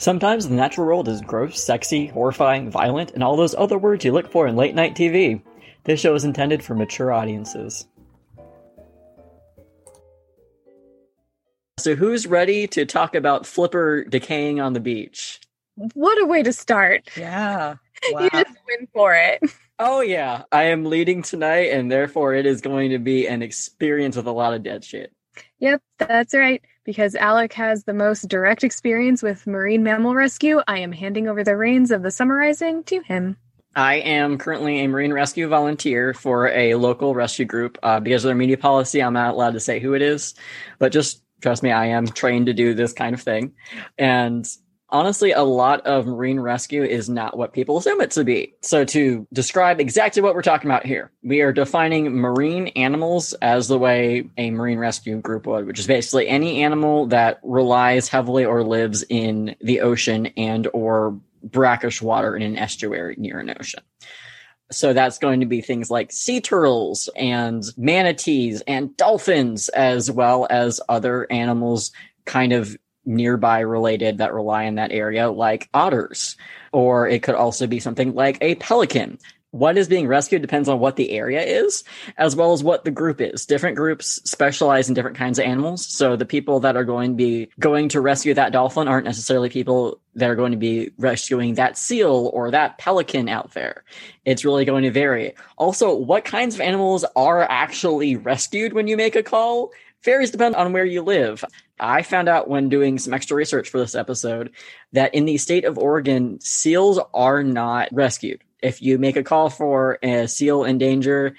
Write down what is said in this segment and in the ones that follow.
Sometimes the natural world is gross, sexy, horrifying, violent, and all those other words you look for in late night TV. This show is intended for mature audiences. So, who's ready to talk about Flipper decaying on the beach? What a way to start. Yeah. Wow. You just win for it. Oh, yeah. I am leading tonight, and therefore it is going to be an experience with a lot of dead shit. Yep, that's right. Because Alec has the most direct experience with marine mammal rescue, I am handing over the reins of the summarizing to him. I am currently a marine rescue volunteer for a local rescue group. Uh, because of their media policy, I'm not allowed to say who it is, but just trust me, I am trained to do this kind of thing. And honestly, a lot of marine rescue is not what people assume it to be. So, to describe exactly what we're talking about here, we are defining marine animals as the way a marine rescue group would, which is basically any animal that relies heavily or lives in the ocean and or brackish water in an estuary near an ocean. So that's going to be things like sea turtles and manatees and dolphins, as well as other animals kind of nearby related that rely in that area, like otters. Or it could also be something like a pelican. What is being rescued depends on what the area is, as well as what the group is. Different groups specialize in different kinds of animals. So the people that are going to be going to rescue that dolphin aren't necessarily people that are going to be rescuing that seal or that pelican out there. It's really going to vary. Also, what kinds of animals are actually rescued when you make a call varies depending on where you live. I found out when doing some extra research for this episode that in the state of Oregon, seals are not rescued. If you make a call for a seal in danger,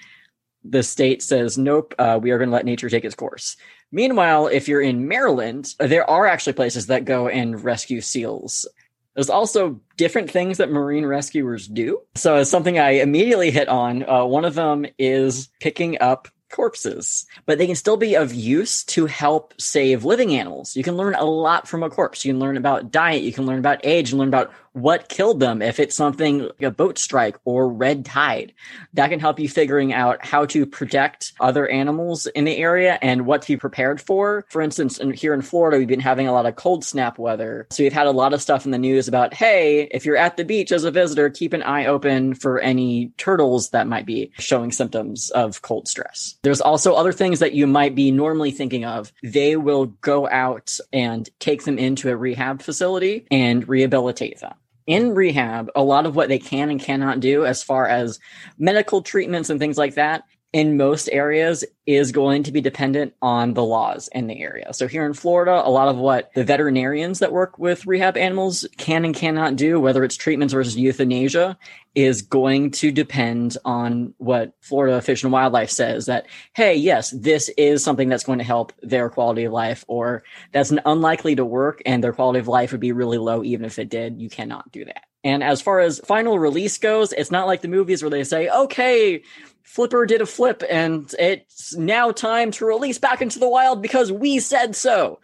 the state says, nope, uh, we are going to let nature take its course. Meanwhile, if you're in Maryland, there are actually places that go and rescue seals. There's also different things that marine rescuers do. So, it's something I immediately hit on. Uh, one of them is picking up corpses, but they can still be of use to help save living animals. You can learn a lot from a corpse. You can learn about diet. You can learn about age and learn about what killed them. If it's something like a boat strike or red tide, that can help you figuring out how to protect other animals in the area and what to be prepared for. For instance, in, here in Florida, we've been having a lot of cold snap weather. So we've had a lot of stuff in the news about, hey, if you're at the beach as a visitor, keep an eye open for any turtles that might be showing symptoms of cold stress. There's also other things that you might be normally thinking of. They will go out and take them into a rehab facility and rehabilitate them in rehab, a lot of what they can and cannot do as far as medical treatments and things like that in most areas is going to be dependent on the laws in the area. So here in Florida, a lot of what the veterinarians that work with rehab animals can and cannot do, whether it's treatments versus euthanasia, is going to depend on what Florida Fish and Wildlife says that, hey, yes, this is something that's going to help their quality of life, or that's unlikely to work and their quality of life would be really low even if it did. You cannot do that. And as far as final release goes, it's not like the movies where they say, okay, Flipper did a flip and it's now time to release back into the wild because we said so.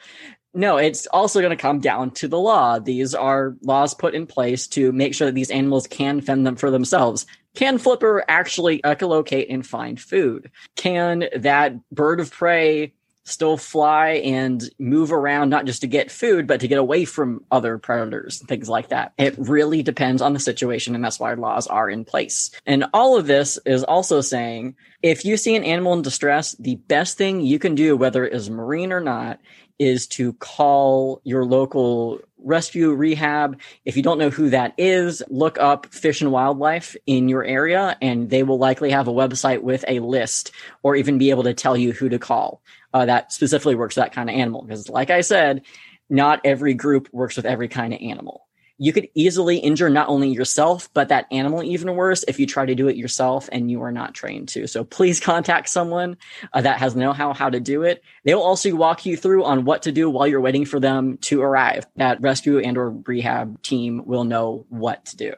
No, it's also going to come down to the law. These are laws put in place to make sure that these animals can fend them for themselves. Can Flipper actually echolocate and find food? Can that bird of prey still fly and move around, not just to get food, but to get away from other predators and things like that. It really depends on the situation, and that's why laws are in place. And all of this is also saying if you see an animal in distress, the best thing you can do, whether it is marine or not, is to call your local rescue rehab. If you don't know who that is, look up fish and wildlife in your area and they will likely have a website with a list or even be able to tell you who to call uh, that specifically works that kind of animal. Because, like I said, not every group works with every kind of animal. You could easily injure not only yourself, but that animal even worse if you try to do it yourself and you are not trained to. So please contact someone uh, that has know-how how to do it. They will also walk you through on what to do while you're waiting for them to arrive. That rescue and or rehab team will know what to do.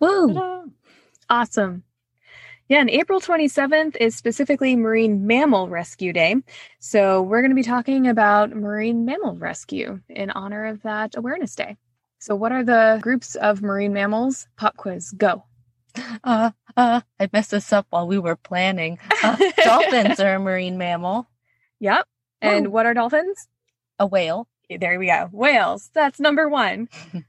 Woo! Ta-da. Awesome. Yeah, and April 27th is specifically Marine Mammal Rescue Day. So we're going to be talking about marine mammal rescue in honor of that Awareness Day. So, what are the groups of marine mammals? Pop quiz, go. Uh, uh, I messed this up while we were planning. Uh, dolphins are a marine mammal. Yep. And what are dolphins? A whale. There we go. Whales. That's number one.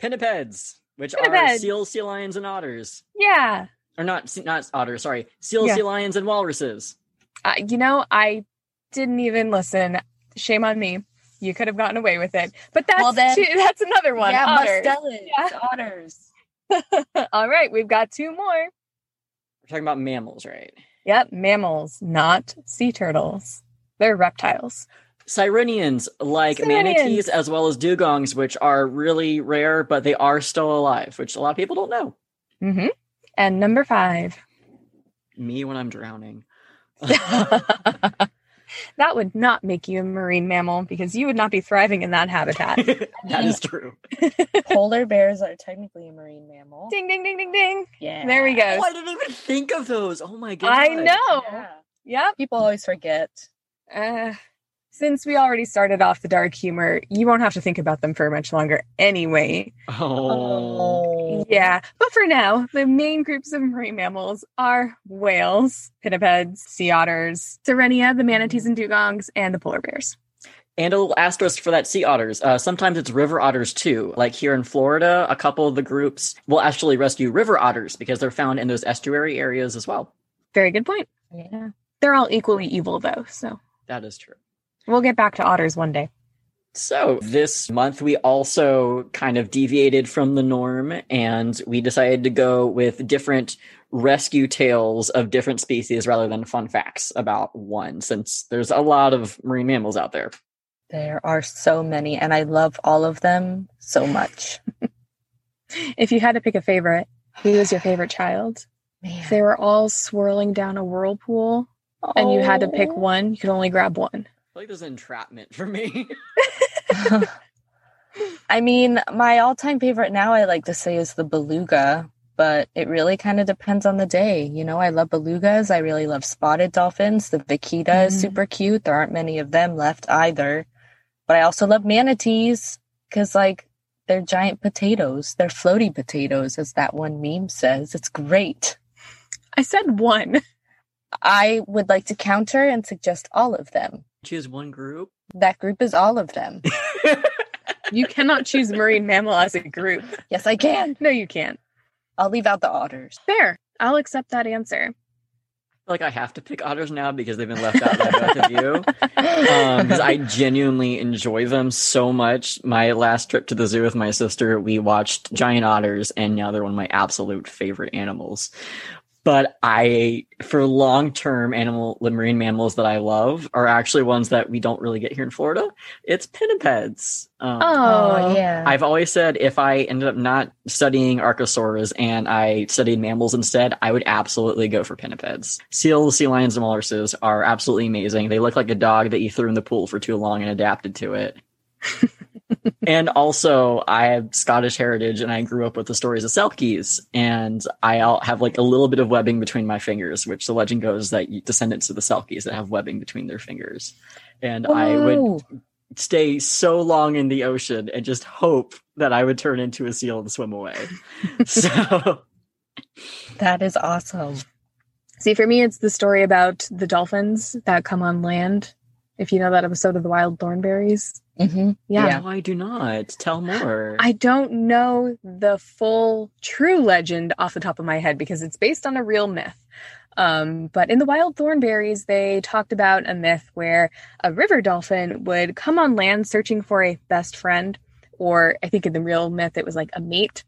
Pinnipeds, which are seals, sea lions, and otters. Yeah. Or not, se- not otters. Sorry, seals, Yeah. sea lions, and walruses. Uh, you know, I didn't even listen. Shame on me. You could have gotten away with it. But that's Well, then- two, that's another one. yeah, Otters. mustelid, Yeah. otters. All right, we've got two more. We're talking about mammals, right? Yep, mammals, not sea turtles. They're reptiles. Sirenians, like Sirenians. manatees as well as dugongs, which are really rare, but they are still alive, which a lot of people don't know. hmm And number five. Me when I'm drowning. That would not make you a marine mammal because you would not be thriving in that habitat. that is true. Polar bears are technically a marine mammal. ding, ding, ding, ding, ding. Yeah. There we go. Oh, I didn't even think of those. Oh my god. I know. Yeah. Yep. People always forget. Uh, since we already started off the dark humor, you won't have to think about them for much longer anyway. Oh. Yeah. But for now, the main groups of marine mammals are whales, pinnipeds, sea otters, sirenia, the manatees and dugongs, and the polar bears. And a little asterisk for that sea otters. Uh, sometimes it's river otters too. Like here in Florida, a couple of the groups will actually rescue river otters because they're found in those estuary areas as well. Very good point. Yeah. They're all equally evil, though. So That is true. We'll get back to otters one day. So this month we also kind of deviated from the norm and we decided to go with different rescue tales of different species rather than fun facts about one since there's a lot of marine mammals out there. There are so many, and I love all of them so much. If you had to pick a favorite, who was your favorite child? Man. If they were all swirling down a whirlpool and you had to pick Oh. one, you could only grab one. I feel like there's entrapment for me. I mean, my all-time favorite now I like to say is the beluga, but it really kind of depends on the day. You know, I love belugas. I really love spotted dolphins. The vaquita is Mhm. super cute. There aren't many of them left either. But I also love manatees because, like, they're giant potatoes. They're floaty potatoes, as that one meme says. It's great. I said one. I would like to counter and suggest all of them. Choose one group. That group is all of them. You cannot choose marine mammal as a group. yes, I can. No, you can't. I'll leave out the otters. Fair. I'll accept that answer. like I have to pick otters now because they've been left out by both of you. Um, because I genuinely enjoy them so much. My last trip to the zoo with my sister, we watched giant otters, and now they're one of my absolute favorite animals. But I, for long term animal, marine mammals that I love are actually ones that we don't really get here in Florida. It's pinnipeds. Um, Oh, yeah. I've always said if I ended up not studying archosaurs and I studied mammals instead, I would absolutely go for pinnipeds. Seals, sea lions, and walruses are absolutely amazing. They look like a dog that you threw in the pool for too long and adapted to it. and also, I have Scottish heritage and I grew up with the stories of Selkies. And I have like a little bit of webbing between my fingers, which the legend goes that descendants of the Selkies that have webbing between their fingers. And I would stay so long in the ocean and just hope that I would turn into a seal and swim away. so That is awesome. See, for me, it's the story about the dolphins that come on land. If you know that episode of the Wild Thornberrys. Hmm Yeah. no, I do not. Tell more. I don't know the full true legend off the top of my head because it's based on a real myth. Um, but in the Wild Thornberrys, they talked about a myth where a river dolphin would come on land searching for a best friend, or I think in the real myth, it was like a mate.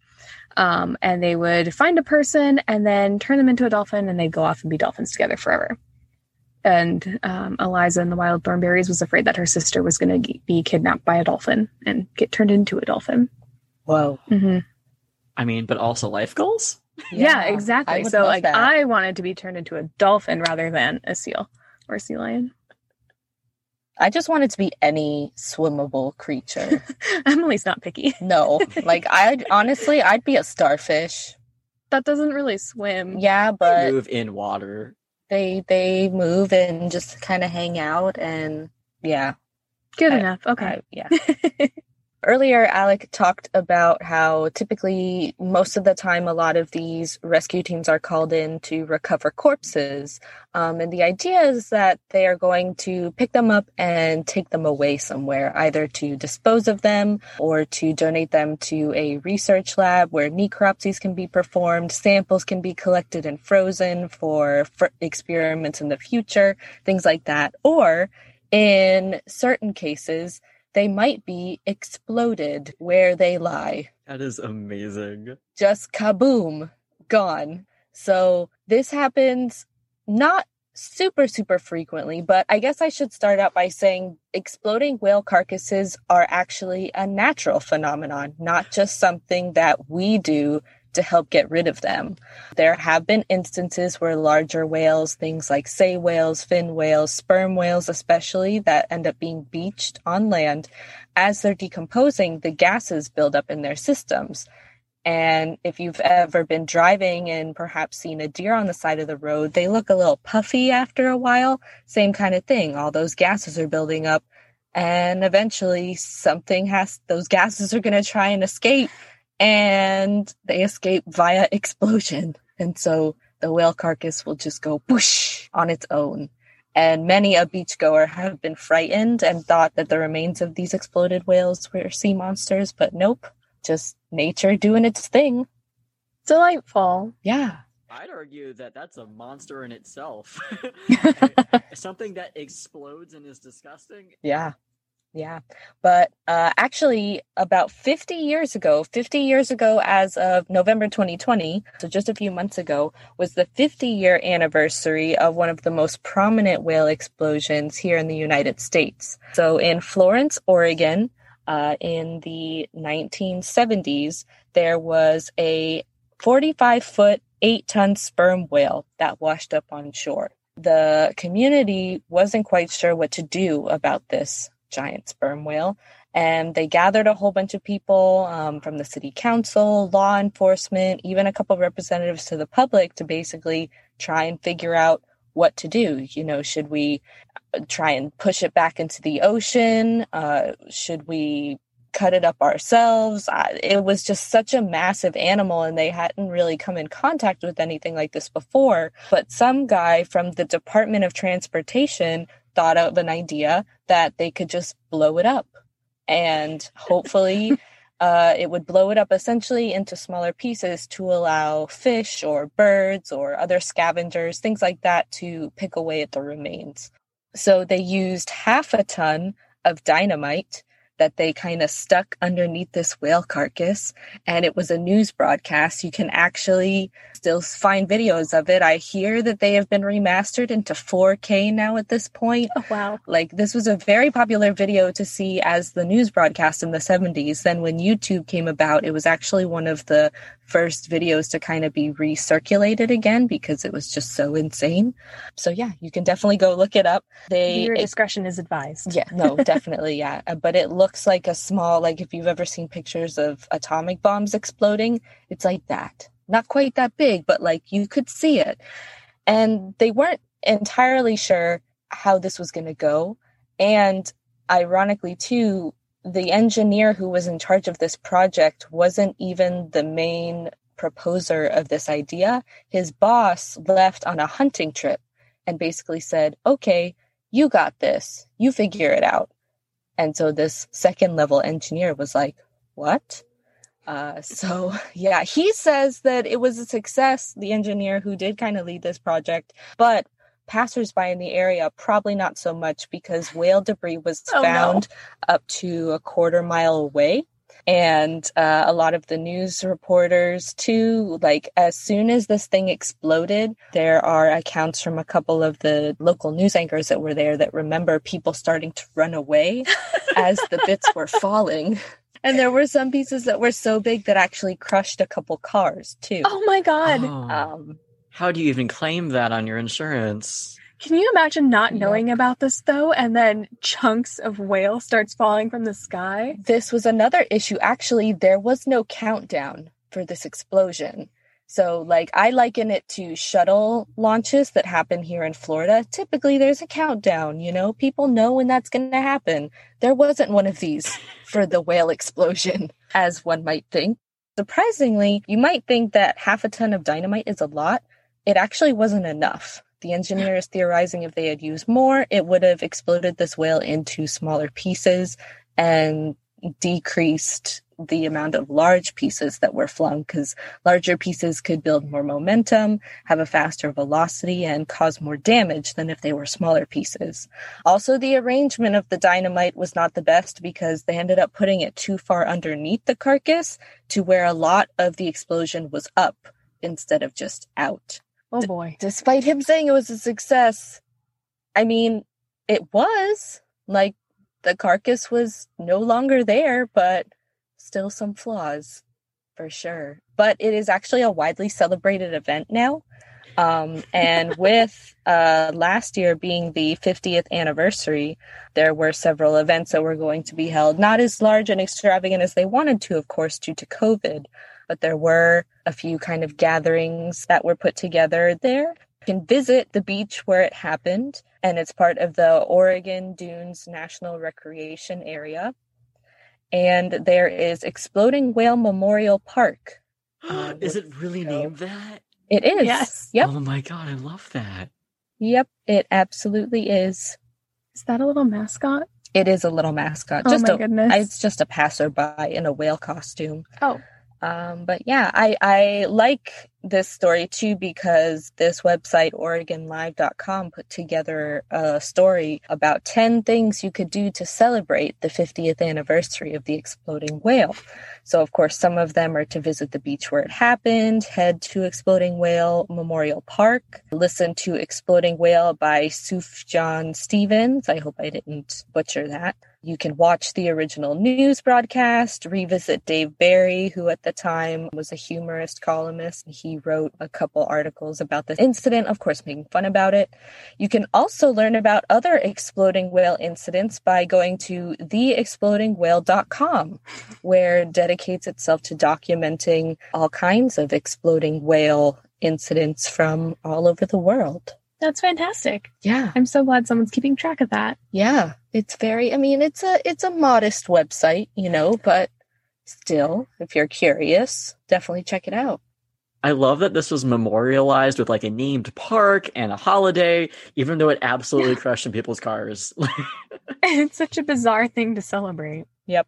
Um, and they would find a person and then turn them into a dolphin, and they'd go off and be dolphins together forever. And um, Eliza in the Wild Thornberrys was afraid that her sister was going to be kidnapped by a dolphin and get turned into a dolphin. Whoa. hmm I mean, but also life goals? Yeah, I exactly. So, like, that. I wanted to be turned into a dolphin rather than a seal or a sea lion. I just wanted to be any swimmable creature. Emily's not picky. no, like I'd honestly, I'd be a starfish. That doesn't really swim. Yeah, but Move in water. They they move and just kind of hang out, and yeah, Good I- enough. Okay. I- yeah. Earlier, Alec talked about how typically, most of the time, a lot of these rescue teams are called in to recover corpses. Um, and the idea is that they are going to pick them up and take them away somewhere, either to dispose of them or to donate them to a research lab where necropsies can be performed, samples can be collected and frozen for, for experiments in the future, things like that. Or in certain cases, they might be exploded where they lie. That is amazing. Just kaboom, gone. So this happens not super, super frequently, but I guess I should start out by saying exploding whale carcasses are actually a natural phenomenon, not just something that we do to help get rid of them. There have been instances where larger whales, things like sei whales, fin whales, sperm whales especially, that end up being beached on land, as they're decomposing, the gases build up in their systems. And if you've ever been driving and perhaps seen a deer on the side of the road, they look a little puffy after a while. Same kind of thing. All those gases are building up. And eventually something has, those gases are going to try and escape and they escape via explosion. And so the whale carcass will just go whoosh on its own. And many a beachgoer have been frightened and thought that the remains of these exploded whales were sea monsters, but nope, just nature doing its thing. Delightful. Yeah. I'd argue that that's a monster in itself. Something that explodes and is disgusting. Yeah. Yeah. But uh, actually, about 50 years ago, 50 years ago, as of November 2020, so just a few months ago, was the 50 year anniversary of one of the most prominent whale explosions here in the United States. So in Florence, Oregon, uh, in the 1970s, there was a 45 foot, eight ton sperm whale that washed up on shore. The community wasn't quite sure what to do about this giant sperm whale. And they gathered a whole bunch of people um, from the city council, law enforcement, even a couple of representatives to the public to basically try and figure out what to do. You know, should we uh, try and push it back into the ocean? Uh, should we cut it up ourselves? it was just such a massive animal, and they hadn't really come in contact with anything like this before. But some guy from the Department of Transportation thought of an idea that they could just blow it up. And hopefully uh, it would blow it up essentially into smaller pieces to allow fish or birds or other scavengers things like that to pick away at the remains. So they used half a ton of dynamite that they kind of stuck underneath this whale carcass and it was a news broadcast you can actually still find videos of it i hear that they have been remastered into 4k now at this point oh wow like this was a very popular video to see as the news broadcast in the 70s then when youtube came about it was actually one of the first videos to kind of be recirculated again because it was just so insane. So yeah, you can definitely go look it up. They your discretion it, is advised. Yeah, no, definitely, yeah. But it looks like a small like if you've ever seen pictures of atomic bombs exploding, it's like that. Not quite that big, but like you could see it. And they weren't entirely sure how this was going to go. And ironically too, the engineer who was in charge of this project wasn't even the main proposer of this idea. His boss left on a hunting trip and basically said, okay, you got this, you figure it out. And so this second level engineer was like, what? Uh, so yeah, he says that it was a success, the engineer who did kind of lead this project, but passersby in the area, probably not so much because whale debris was oh, found no. up to a quarter mile away. And uh, a lot of the news reporters, too, like as soon as this thing exploded, there are accounts from a couple of the local news anchors that were there that remember people starting to run away as the bits were falling. And there were some pieces that were so big that actually crushed a couple cars, too. Oh my God. Oh. Um, how do you even claim that on your insurance? Can you imagine not knowing yep. about this though, and then chunks of whale starts falling from the sky? This was another issue. Actually, there was no countdown for this explosion. So, like, I liken it to shuttle launches that happen here in Florida. Typically, there's a countdown, you know, people know when that's going to happen. There wasn't one of these for the whale explosion, as one might think. Surprisingly, you might think that half a ton of dynamite is a lot. It actually wasn't enough. The engineers theorizing if they had used more, it would have exploded this whale into smaller pieces and decreased the amount of large pieces that were flung because larger pieces could build more momentum, have a faster velocity, and cause more damage than if they were smaller pieces. Also, the arrangement of the dynamite was not the best because they ended up putting it too far underneath the carcass to where a lot of the explosion was up instead of just out. Oh boy. D- despite him saying it was a success, I mean, it was. Like, the carcass was no longer there, but still some flaws for sure. But it is actually a widely celebrated event now. Um, and with uh, last year being the 50th anniversary, there were several events that were going to be held, not as large and extravagant as they wanted to, of course, due to COVID, but there were a few kind of gatherings that were put together there. You can visit the beach where it happened, and it's part of the Oregon Dunes National Recreation Area and there is Exploding Whale Memorial Park. Um, is it really named that? It is. Yes. Yep. Oh my god, I love that. Yep. It absolutely is. Is that a little mascot? It is a little mascot. Oh just my a, goodness. It's just a passerby in a whale costume. Oh, Um, but yeah, I, I like this story too because this website, OregonLive.com, put together a story about 10 things you could do to celebrate the 50th anniversary of the exploding whale. So, of course, some of them are to visit the beach where it happened, head to Exploding Whale Memorial Park, listen to Exploding Whale by Sufjan Stevens. I hope I didn't butcher that. You can watch the original news broadcast, revisit Dave Barry, who at the time was a humorist columnist. He wrote a couple articles about this incident, of course, making fun about it. You can also learn about other exploding whale incidents by going to theexplodingwhale.com, where it dedicates itself to documenting all kinds of exploding whale incidents from all over the world. That's fantastic. Yeah. I'm so glad someone's keeping track of that. Yeah, it's very I mean it's a it's a modest website, you know, but still, if you're curious, definitely check it out. I love that this was memorialized with like a named park and a holiday, even though it absolutely crushed in people's cars. it's such a bizarre thing to celebrate. Yep.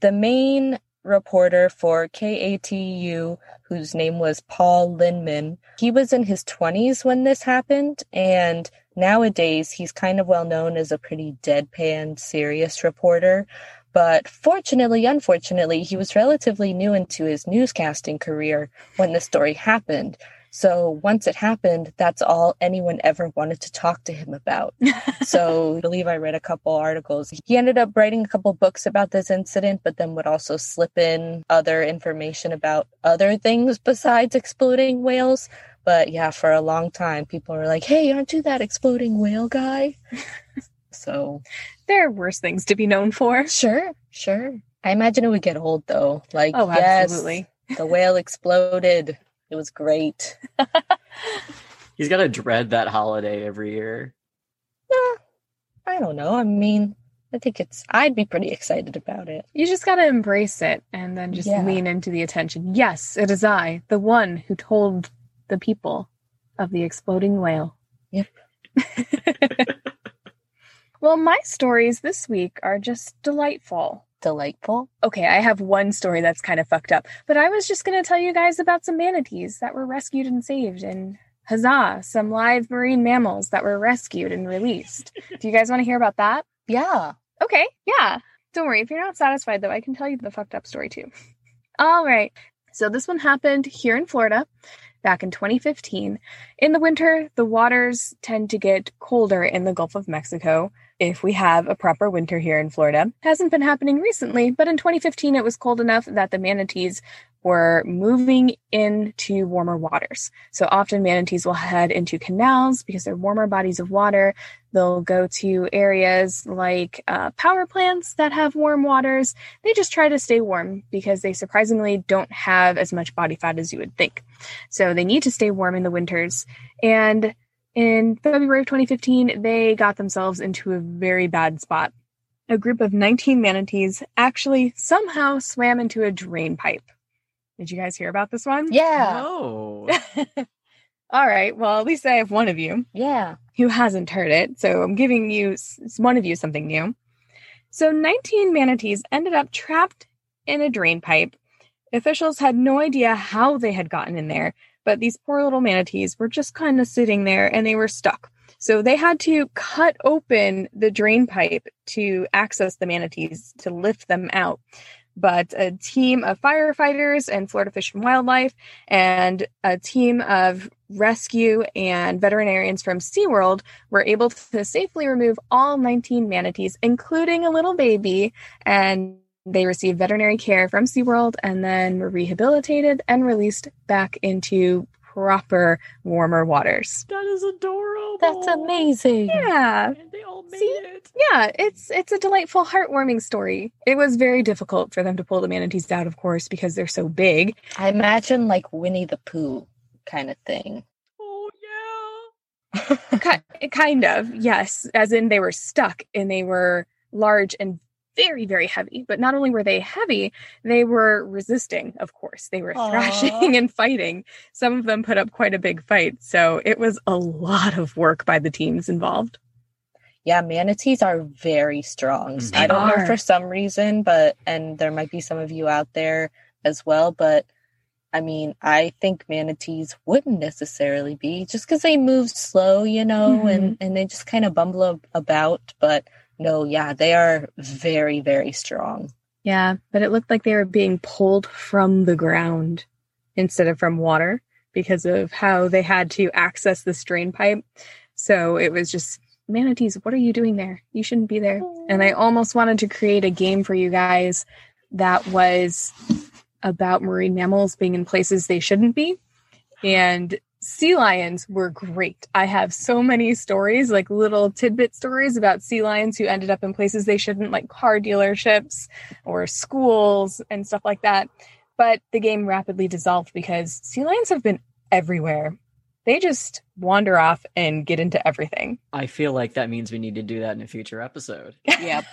The main reporter for KATU, whose name was Paul Linnman, he was in his 20s when this happened. And nowadays, he's kind of well known as a pretty deadpan, serious reporter. But fortunately, unfortunately, he was relatively new into his newscasting career when the story happened. So once it happened, that's all anyone ever wanted to talk to him about. so I believe I read a couple articles. He ended up writing a couple books about this incident, but then would also slip in other information about other things besides exploding whales. But yeah, for a long time, people were like, hey, aren't you that exploding whale guy? so There are worse things to be known for. sure, sure. I imagine it would get old though. Like, Oh, yes, absolutely. the whale exploded. It was great. He's got to dread that holiday every year. Nah, I don't know. I mean, I think it's, I'd be pretty excited about it. You just got to embrace it and then just Yeah. lean into the attention. Yes, it is I, the one who told the people of the exploding whale. Yep. well, my stories this week are just delightful. Delightful. Okay, I have one story that's kind of fucked up, but I was just going to tell you guys about some manatees that were rescued and saved, and huzzah, some live marine mammals that were rescued and released. Do you guys want to hear about that? Yeah. Okay, yeah. Don't worry. If you're not satisfied, though, I can tell you the fucked up story too. All right. So this one happened here in Florida back in 2015. In the winter, the waters tend to get colder in the Gulf of Mexico. If we have a proper winter here in Florida. Hasn't been happening recently, but in 2015 it was cold enough that the manatees were moving into warmer waters. So often manatees will head into canals because they're warmer bodies of water. They'll go to areas like uh, power plants that have warm waters. They just try to stay warm because they surprisingly don't have as much body fat as you would think. So they need to stay warm in the winters. And in February of 2015, they got themselves into a very bad spot. A group of 19 manatees actually somehow swam into a drain pipe. Did you guys hear about this one? Yeah. No. All right. Well, at least I have one of you Yeah. who hasn't heard it. So I'm giving you one of you something new. So 19 manatees ended up trapped in a drain pipe. Officials had no idea how they had gotten in there, but these poor little manatees were just kind of sitting there and they were stuck. So they had to cut open the drain pipe to access the manatees to lift them out. But a team of firefighters and Florida Fish and Wildlife and a team of rescue and veterinarians from SeaWorld were able to safely remove all 19 manatees, including a little baby, and they received veterinary care from SeaWorld and then were rehabilitated and released back into proper warmer waters. that is adorable. That's amazing. Yeah. And they all made See? it. Yeah, it's it's a delightful, heartwarming story. It was very difficult for them to pull the manatees out, of course, because they're so big. I imagine like Winnie the Pooh kind of thing. Oh yeah. Ki- kind of, yes. As in, they were stuck and they were large and very, very heavy. But not only were they heavy, they were resisting, of course. They were Aw. thrashing and fighting. Some of them put up quite a big fight. So it was a lot of work by the teams involved. Yeah, manatees are very strong. Mhm. I don't They know for some reason, but and there might be some of you out there as well, but I mean, I think manatees wouldn't necessarily be just because they move slow, you know, and and they just kind of bumble ab- about. But no, yeah, they are very very strong. Yeah, but it looked like they were being pulled from the ground instead of from water because of how they had to access the drain pipe. So it was just manatees, what are you doing there? You shouldn't be there. And I almost wanted to create a game for you guys that was about marine mammals being in places they shouldn't be. And sea lions were great. I have so many stories, like little tidbit stories about sea lions who ended up in places they shouldn't, like car dealerships or schools and stuff like that. But the game rapidly dissolved because sea lions have been everywhere. They just wander off and get into everything. I feel like that means we need to do that in a future episode. Yep.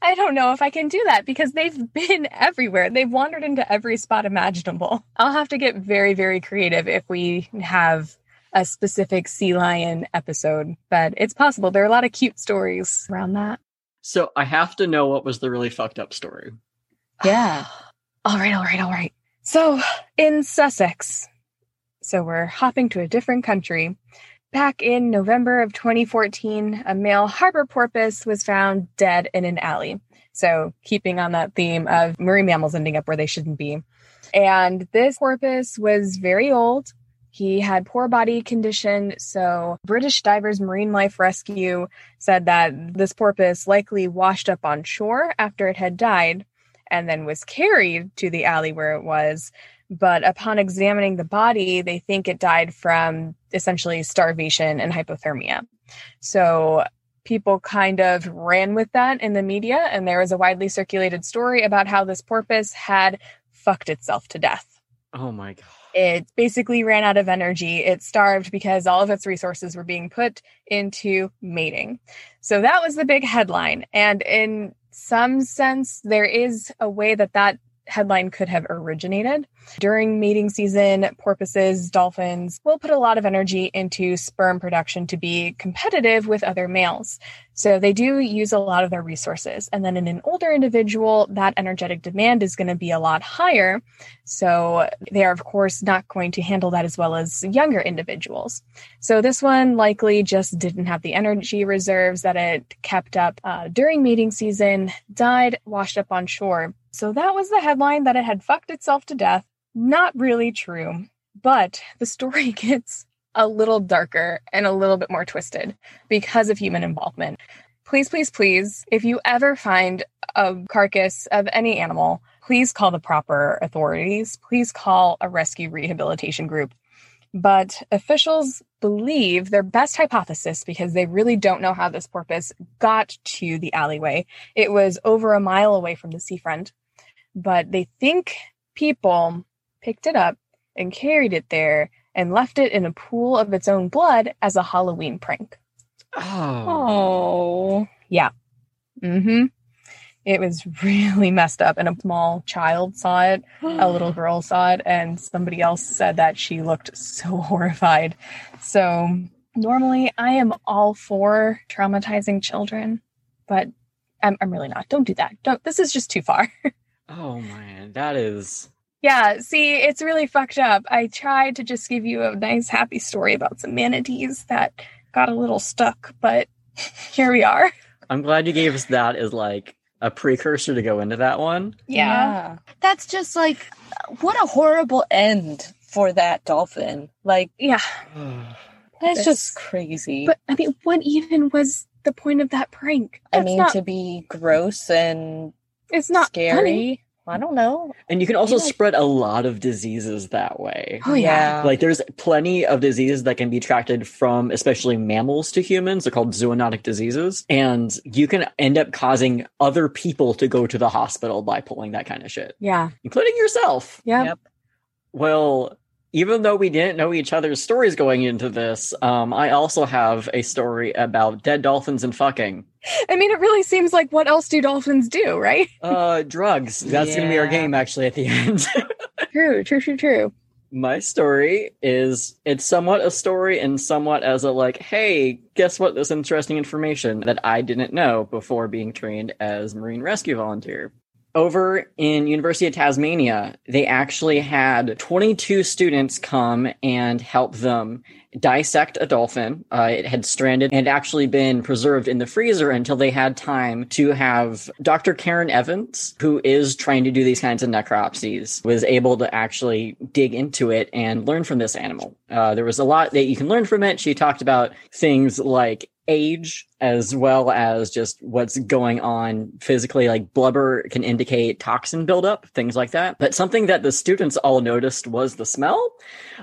I don't know if I can do that because they've been everywhere. They've wandered into every spot imaginable. I'll have to get very, very creative if we have a specific sea lion episode, but it's possible. There are a lot of cute stories around that. So I have to know what was the really fucked up story. Yeah. All right, all right, all right. So in Sussex, so we're hopping to a different country. Back in November of 2014, a male harbor porpoise was found dead in an alley. So keeping on that theme of marine mammals ending up where they shouldn't be. And this porpoise was very old. He had poor body condition. So British Divers Marine Life Rescue said that this porpoise likely washed up on shore after it had died and then was carried to the alley where it was. But upon examining the body, they think it died from essentially starvation and hypothermia. So people kind of ran with that in the media, and there was a widely circulated story about how this porpoise had fucked itself to death. Oh my god. It basically ran out of energy. It starved because all of its resources were being put into mating. So that was the big headline. And in some sense, there is a way that that headline could have originated. During mating season, porpoises, dolphins will put a lot of energy into sperm production to be competitive with other males. So they do use a lot of their resources. And then in an older individual, that energetic demand is going to be a lot higher. So they are, of course, not going to handle that as well as younger individuals. So this one likely just didn't have the energy reserves that it kept up uh, during mating season, died, washed up on shore. So that was the headline that it had fucked itself to death. Not really true, but the story gets a little darker and a little bit more twisted because of human involvement. please, please, please, if you ever find a carcass of any animal, please call the proper authorities. Please call a rescue rehabilitation group. But officials believe their best hypothesis, because they really don't know how this porpoise got to the alleyway, it was over a mile away from the seafront. But they think people picked it up and carried it there and left it in a pool of its own blood as a Halloween prank. Oh. Oh. Yeah. Mm-hmm. It was really messed up, and a small child saw it. A little girl saw it, and somebody else said that she looked so horrified. So, normally, I am all for traumatizing children, but I'm, I'm really not. Don't do that. Don't. This is just too far. Oh man, that is yeah. See, it's really fucked up. I tried to just give you a nice, happy story about some manatees that got a little stuck, but here we are. I'm glad you gave us that as like a precursor to go into that one. Yeah. That's just like what a horrible end for that dolphin. Like Yeah. that's This- just crazy. But I mean, what even was the point of that prank? I mean not, to be gross and it's not scary. funny. I don't know. And you can also Yeah. spread a lot of diseases that way. Oh yeah. Like there's plenty of diseases that can be attracted from especially mammals to humans. They're called zoonotic diseases. And you can end up causing other people to go to the hospital by pulling that kind of shit, Yeah. including yourself. Yeah. Yep. Well, even though we didn't know each other's stories going into this, um, I also have a story about dead dolphins and fucking. I mean, it really seems like what else do dolphins do, right? Uh, drugs. That's going to be our game actually at the end. True, true, true, true. My story is it's somewhat a story and somewhat as a like, hey, guess what? This interesting information that I didn't know before being trained as Marine Rescue Volunteer. Over in University of Tasmania, they actually had 22 students come and help them dissect a dolphin. Uh, it had stranded and actually been preserved in the freezer until they had time to have Dr. Karen Evans, who is trying to do these kinds of necropsies, was able to actually dig into it and learn from this animal. Uh, there was a lot that you can learn from it. She talked about things like age as well as just what's going on physically like blubber can indicate toxin buildup things like that. But something that the students all noticed was the smell.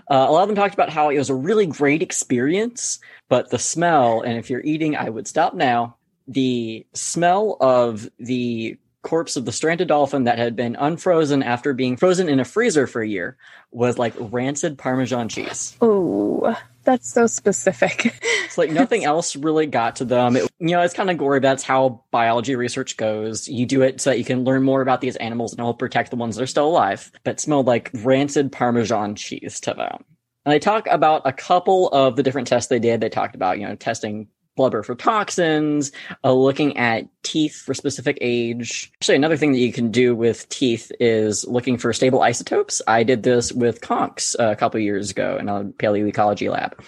Uh, a lot of them talked about how it was a really great experience but the smell and if you're eating i would stop now the smell of the corpse of the stranded dolphin that had been unfrozen after being frozen in a freezer for a year was like rancid parmesan cheese. Oh, that's so specific. it's like nothing else really got to them. It, you know, it's kind of gory. That's how biology research goes. You do it so that you can learn more about these animals and help protect the ones that are still alive. But smelled like rancid Parmesan cheese to them. And they talk about a couple of the different tests they did. They talked about, you know, testing blubber for toxins, uh, looking at teeth for specific age. Actually, another thing that you can do with teeth is looking for stable isotopes. I did this with conchs a couple years ago in a paleoecology lab.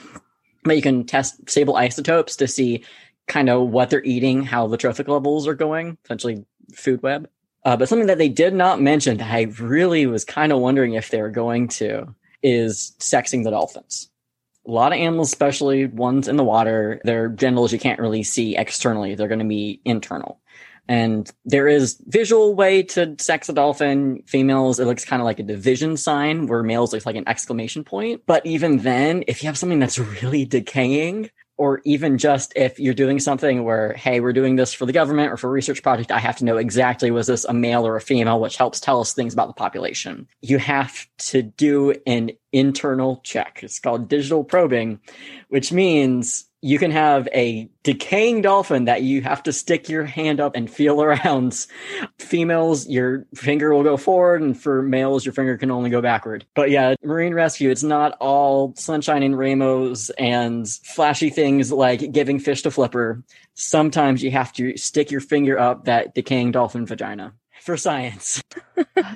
But you can test stable isotopes to see kind of what they're eating, how the trophic levels are going, essentially food web. Uh, but something that they did not mention that I really was kind of wondering if they were going to is sexing the dolphins. A lot of animals, especially ones in the water, their genitals you can't really see externally. They're going to be internal. And there is visual way to sex a dolphin. Females, it looks kind of like a division sign where males looks like an exclamation point. But even then, if you have something that's really decaying, or even just if you're doing something where, hey, we're doing this for the government or for a research project, I have to know exactly was this a male or a female, which helps tell us things about the population. You have to do an internal check. It's called digital probing, which means you can have a decaying dolphin that you have to stick your hand up and feel around. Females, your finger will go forward, and for males, your finger can only go backward. But yeah, marine rescue, it's not all sunshine and rainbows and flashy things like giving fish to flipper. Sometimes you have to stick your finger up that decaying dolphin vagina for science.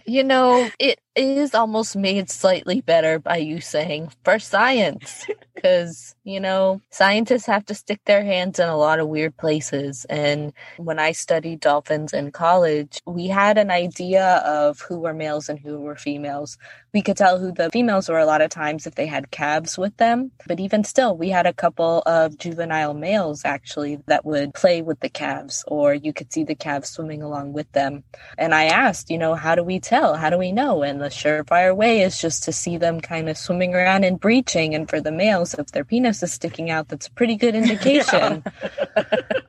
You know, it is almost made slightly better by you saying for science. because, you know, scientists have to stick their hands in a lot of weird places. And when I studied dolphins in college, we had an idea of who were males and who were females. We could tell who the females were a lot of times if they had calves with them. But even still, we had a couple of juvenile males actually that would play with the calves, or you could see the calves swimming along with them. And I asked, you know, how do we tell? How do we know? And the surefire way is just to see them kind of swimming around and breaching. And for the males, if their penis is sticking out, that's a pretty good indication.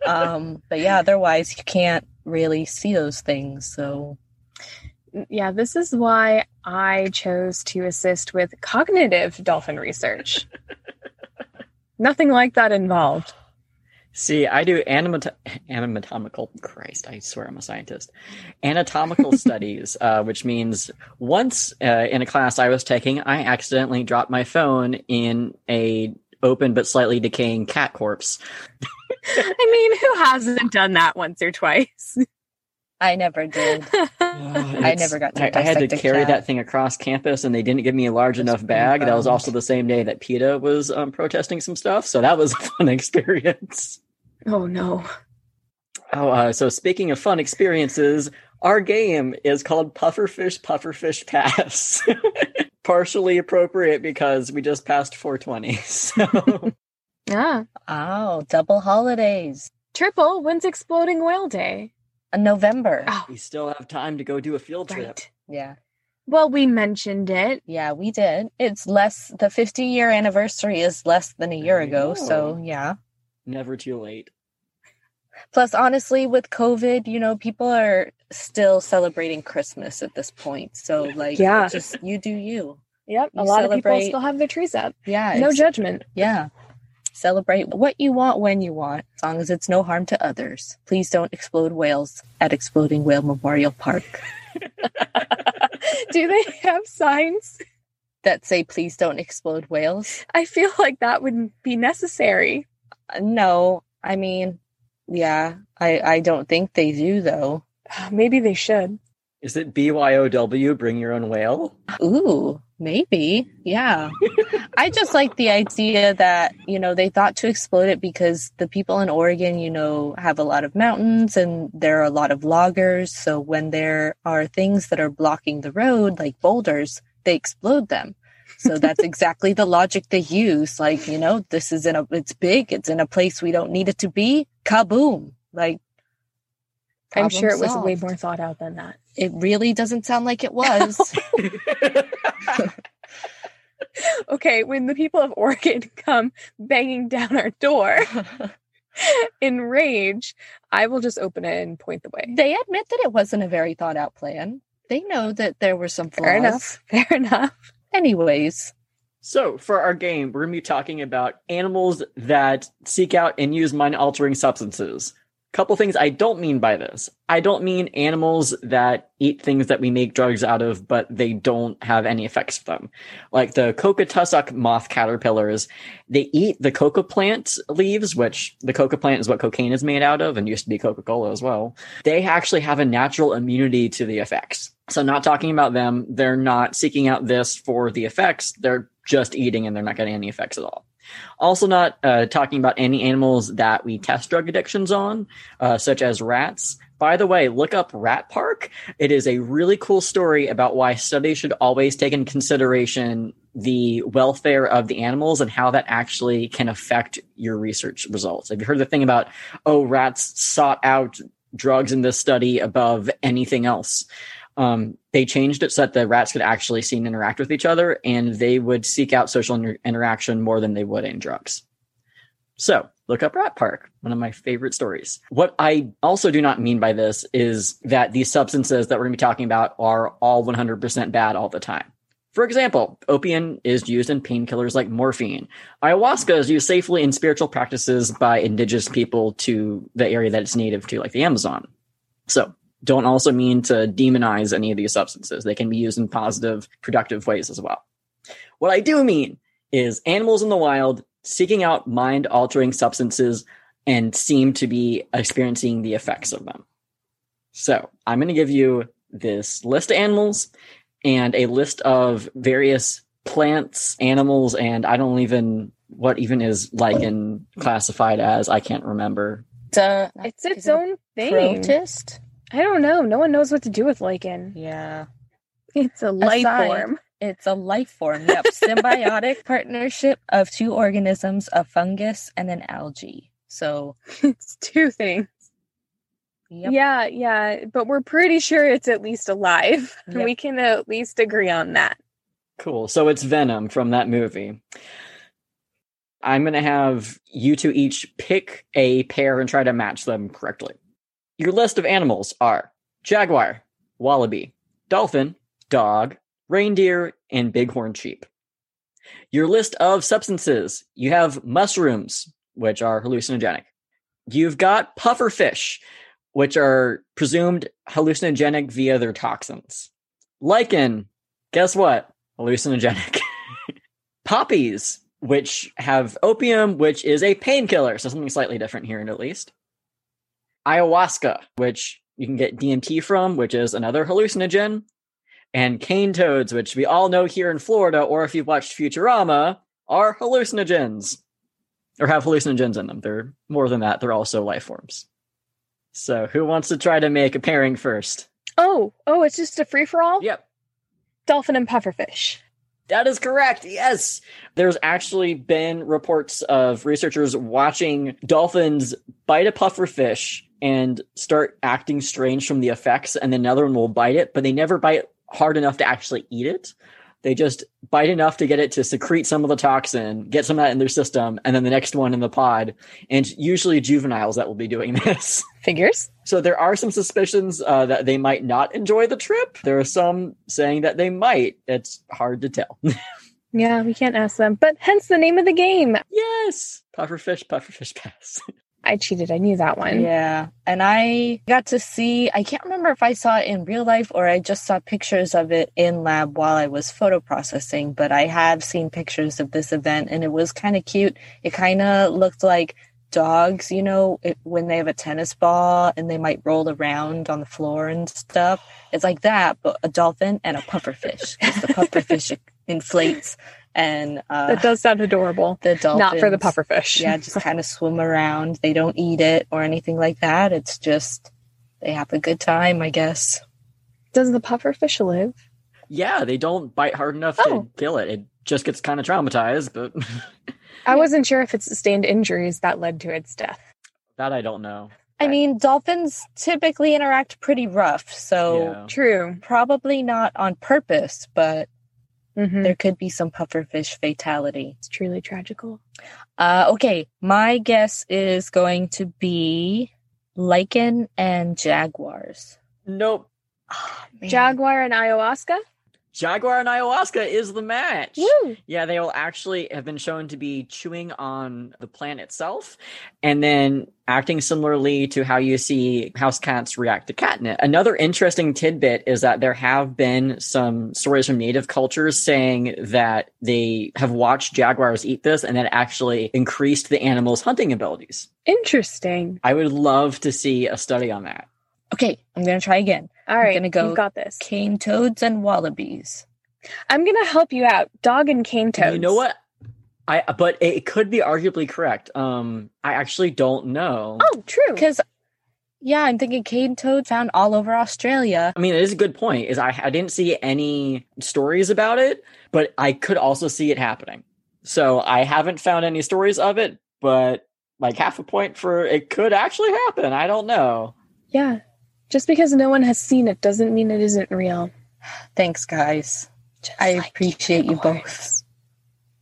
um, but yeah, otherwise, you can't really see those things. So yeah, this is why I chose to assist with cognitive dolphin research. Nothing like that involved. See, I do animat- anatomical. Christ, I swear I'm a scientist. Anatomical studies, uh, which means once uh, in a class I was taking, I accidentally dropped my phone in a open but slightly decaying cat corpse. I mean, who hasn't done that once or twice? I never did. I never got to. I, I had to carry cat. that thing across campus, and they didn't give me a large enough bag. That was also the same day that PETA was um, protesting some stuff, so that was a fun experience. Oh no. Oh, uh, so speaking of fun experiences, our game is called Pufferfish Pufferfish Pass. Partially appropriate because we just passed 420. So. yeah. Oh, double holidays. Triple. When's Exploding Whale Day? In November. Oh. We still have time to go do a field trip. Right. Yeah. Well, we mentioned it. Yeah, we did. It's less, the 50 year anniversary is less than a year ago. So, yeah. Never too late. Plus, honestly, with COVID, you know, people are still celebrating Christmas at this point. So, like, yeah, just you do you. Yep. You a lot celebrate, of people still have their trees up. Yeah. No judgment. Yeah. Celebrate what you want when you want, as long as it's no harm to others. Please don't explode whales at Exploding Whale Memorial Park. do they have signs that say, please don't explode whales? I feel like that would be necessary. Uh, no. I mean, yeah, I I don't think they do though. Maybe they should. Is it BYOW? Bring your own whale. Ooh, maybe. Yeah. I just like the idea that you know they thought to explode it because the people in Oregon, you know, have a lot of mountains and there are a lot of loggers. So when there are things that are blocking the road, like boulders, they explode them. So that's exactly the logic they use. Like, you know, this is in a, it's big, it's in a place we don't need it to be. Kaboom. Like, I'm sure it was way more thought out than that. It really doesn't sound like it was. okay, when the people of Oregon come banging down our door in rage, I will just open it and point the way. They admit that it wasn't a very thought out plan. They know that there were some flaws. Fair enough. Fair enough. Anyways. So, for our game, we're going to be talking about animals that seek out and use mind altering substances. A Couple things I don't mean by this. I don't mean animals that eat things that we make drugs out of, but they don't have any effects for them. Like the coca tussock moth caterpillars, they eat the coca plant leaves, which the coca plant is what cocaine is made out of and used to be Coca-Cola as well. They actually have a natural immunity to the effects. So not talking about them, they're not seeking out this for the effects. They're just eating and they're not getting any effects at all. Also, not uh, talking about any animals that we test drug addictions on, uh, such as rats. By the way, look up Rat Park. It is a really cool story about why studies should always take in consideration the welfare of the animals and how that actually can affect your research results. Have you heard the thing about, oh, rats sought out drugs in this study above anything else? Um, they changed it so that the rats could actually see and interact with each other, and they would seek out social inter- interaction more than they would in drugs. So, look up Rat Park, one of my favorite stories. What I also do not mean by this is that these substances that we're going to be talking about are all 100% bad all the time. For example, opium is used in painkillers like morphine. Ayahuasca is used safely in spiritual practices by indigenous people to the area that it's native to, like the Amazon. So, don't also mean to demonize any of these substances. They can be used in positive, productive ways as well. What I do mean is animals in the wild seeking out mind altering substances and seem to be experiencing the effects of them. So I'm going to give you this list of animals and a list of various plants, animals, and I don't even what even is lichen classified as? I can't remember. It's, a, It's its is it a own thing. protist. I don't know. No one knows what to do with lichen. Yeah. It's a life Aside- form. It's a life form. Yep. Symbiotic partnership of two organisms, a fungus and an algae. So, It's two things. yep. Yeah, yeah. But we're pretty sure it's at least alive. Yep. We can at least agree on that. Cool. So it's Venom from that movie. I'm going to have you two each pick a pair and try to match them correctly. Your list of animals are jaguar, wallaby, dolphin, dog, reindeer, and bighorn sheep. Your list of substances you have mushrooms, which are hallucinogenic. You've got pufferfish, which are presumed hallucinogenic via their toxins. Lichen, guess what? Hallucinogenic. Poppies, which have opium, which is a painkiller, so something slightly different here at least. Ayahuasca, which you can get DMT from, which is another hallucinogen. And cane toads, which we all know here in Florida, or if you've watched Futurama, are hallucinogens. Or have hallucinogens in them. They're more than that, they're also life forms. So who wants to try to make a pairing first? Oh, oh, it's just a free for all? Yep. Dolphin and pufferfish. That is correct. Yes. There's actually been reports of researchers watching dolphins bite a pufferfish and start acting strange from the effects, and then another one will bite it, but they never bite hard enough to actually eat it. They just bite enough to get it to secrete some of the toxin, get some of that in their system, and then the next one in the pod. And usually juveniles that will be doing this. Figures. So there are some suspicions uh, that they might not enjoy the trip. There are some saying that they might. It's hard to tell. Yeah, we can't ask them. But hence the name of the game. yes, pufferfish, pufferfish pass. I cheated. I knew that one. Yeah. And I got to see, I can't remember if I saw it in real life or I just saw pictures of it in lab while I was photo processing, but I have seen pictures of this event and it was kind of cute. It kind of looked like dogs, you know, it, when they have a tennis ball and they might roll around on the floor and stuff. It's like that, but a dolphin and a pufferfish. 'cause the pufferfish inflates and uh, That does sound adorable. the dolphins. Not for the pufferfish. yeah, just kind of swim around. They don't eat it or anything like that. It's just they have a good time, I guess. Does the pufferfish live? Yeah, they don't bite hard enough Oh. to kill it. It just gets kind of traumatized, but I wasn't sure if it sustained injuries that led to its death. that I don't know. I mean, dolphins typically interact pretty rough, so Yeah. True. probably not on purpose, but hmm there could be some pufferfish fatality. It's truly tragical. Uh, okay, my guess is going to be lichen and jaguars. Nope. Man. Jaguar and ayahuasca? Jaguar and ayahuasca is the match. Woo! Yeah, they will actually have been shown to be chewing on the plant itself and then acting similarly to how you see house cats react to catnip. Another interesting tidbit is that there have been some stories from native cultures saying that they have watched jaguars eat this and that actually increased the animal's hunting abilities. Interesting. I would love to see a study on that. Okay, I'm gonna try again. All right, I'm gonna go- you've got this. Cane toads and wallabies. I'm gonna help you out. Dog and cane toads. You know what? I but it could be arguably correct. Um, I actually don't know. Oh, true. Because, yeah, I'm thinking cane toad found all over Australia. I mean, it is a good point. Is I I didn't see any stories about it, but I could also see it happening. So I haven't found any stories of it, but like half a point for it could actually happen. I don't know. Yeah. Just because no one has seen it doesn't mean it isn't real. Thanks, guys. Just I like appreciate you both.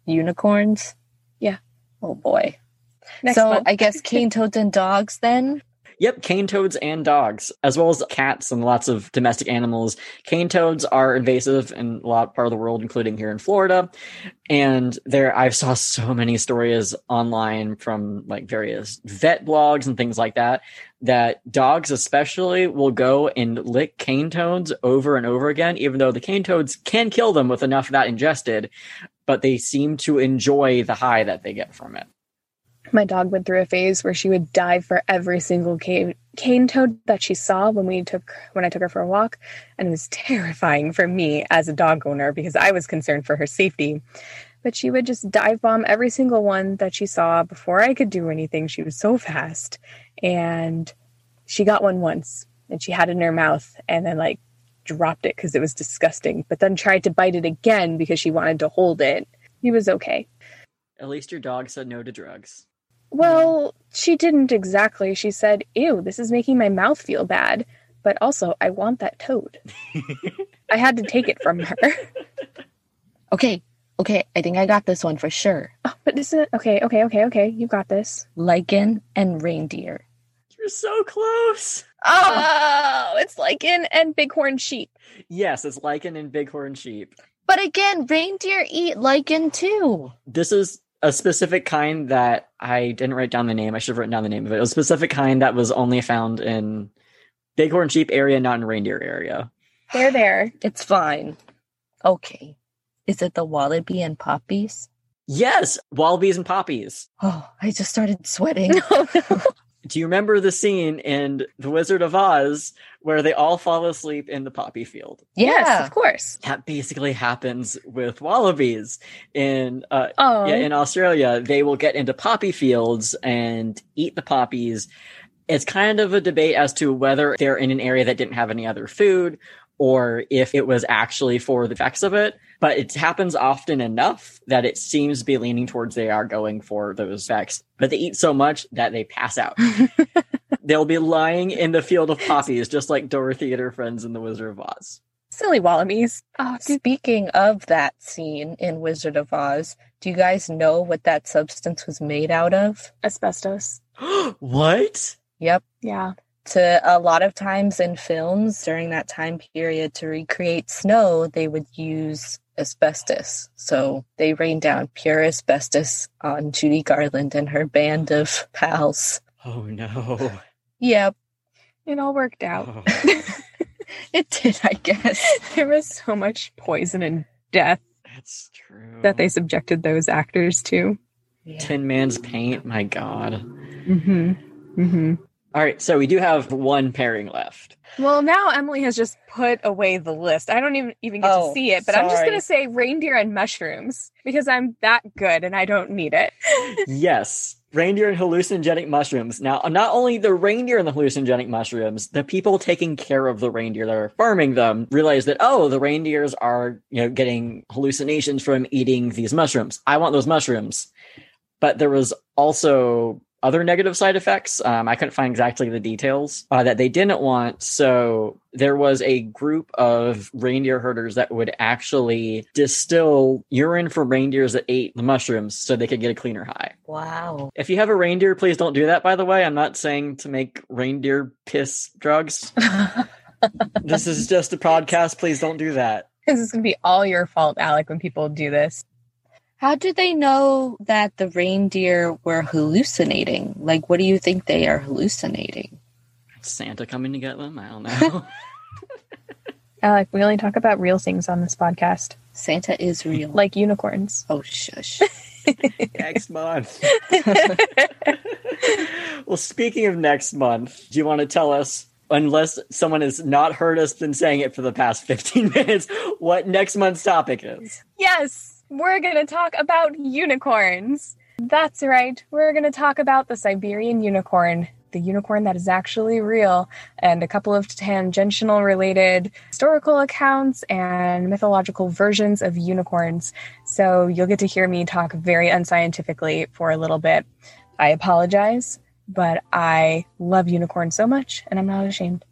Unicorns? Yeah. Oh boy. Next so one. I guess cane toads and dogs then? Yep, cane toads and dogs, as well as cats and lots of domestic animals. Cane toads are invasive in a lot part of the world, including here in Florida. And there, I saw so many stories online from like various vet blogs and things like that. That dogs, especially, will go and lick cane toads over and over again, even though the cane toads can kill them with enough of that ingested. But they seem to enjoy the high that they get from it. My dog went through a phase where she would dive for every single cane, cane toad that she saw when we took when I took her for a walk, and it was terrifying for me as a dog owner because I was concerned for her safety. but she would just dive bomb every single one that she saw before I could do anything. She was so fast. And she got one once and she had it in her mouth and then like dropped it because it was disgusting, but then tried to bite it again because she wanted to hold it. He was okay. At least your dog said no to drugs. Well, she didn't exactly. She said, Ew, this is making my mouth feel bad. But also, I want that toad. I had to take it from her. Okay, okay, I think I got this one for sure. Oh, but this is okay, okay, okay, okay. You got this. Lichen and reindeer. You're so close. Oh, oh it's lichen and bighorn sheep. Yes, it's lichen and bighorn sheep. But again, reindeer eat lichen too. This is a specific kind that I didn't write down the name. I should have written down the name of it. It was a specific kind that was only found in bighorn sheep area, not in reindeer area. They're there. It's fine. Okay. Is it the wallaby and poppies? Yes, wallabies and poppies. Oh, I just started sweating. Oh, No. Do you remember the scene in The Wizard of Oz where they all fall asleep in the poppy field? Yes, Yeah. of course. That basically happens with wallabies in uh, Oh, yeah, in Australia. They will get into poppy fields and eat the poppies. It's kind of a debate as to whether they're in an area that didn't have any other food or if it was actually for the effects of it. But it happens often enough that it seems to be leaning towards they are going for those effects. But they eat so much that they pass out. They'll be lying in the field of poppies, just like Dorothy and her friends in The Wizard of Oz. silly wallabies. Oh. Speaking of that scene in Wizard of Oz, do you guys know what that substance was made out of? asbestos. what? Yep. Yeah. To a lot of times in films during that time period to recreate snow, they would use asbestos. So they rained down pure asbestos on Judy Garland and her band of pals. Oh no. Yep, It all worked out. Oh. it did, I guess. there was so much poison and death That's true. that they subjected those actors to. Yeah. Tin Man's Paint, my god. Mm-hmm. Mm-hmm. All right, so we do have one pairing left. Well, now Emily has just put away the list. I don't even even get Oh, to see it, but I'm just going to say reindeer and mushrooms because I'm that good and I don't need it. yes, reindeer and hallucinogenic mushrooms. Now, not only the reindeer and the hallucinogenic mushrooms, the people taking care of the reindeer that are farming them realize that oh, the reindeers are you know getting hallucinations from eating these mushrooms. I want those mushrooms. But there was also other negative side effects. Um, I couldn't find exactly the details uh, that they didn't want. So there was a group of reindeer herders that would actually distill urine from reindeers that ate the mushrooms so they could get a cleaner high. Wow. If you have a reindeer, please don't do that, by the way. I'm not saying to make reindeer piss drugs. this is just a podcast. Please don't do that. This is going to be all your fault, Alec, when people do this. How do they know that the reindeer were hallucinating? Like, what do you think they are hallucinating? Santa coming to get them? I don't know. Alec, we only talk about real things on this podcast, Santa is real. like unicorns. oh, shush. next month. well, speaking of next month, do you want to tell us, unless someone has not heard us been saying it for the past 15 minutes, what next month's topic is? Yes, we're going to talk about unicorns. That's right. We're going to talk about the Siberian unicorn, the unicorn that is actually real, and a couple of tangential related historical accounts and mythological versions of unicorns. So you'll get to hear me talk very unscientifically for a little bit. I apologize, but I love unicorns so much and I'm not ashamed.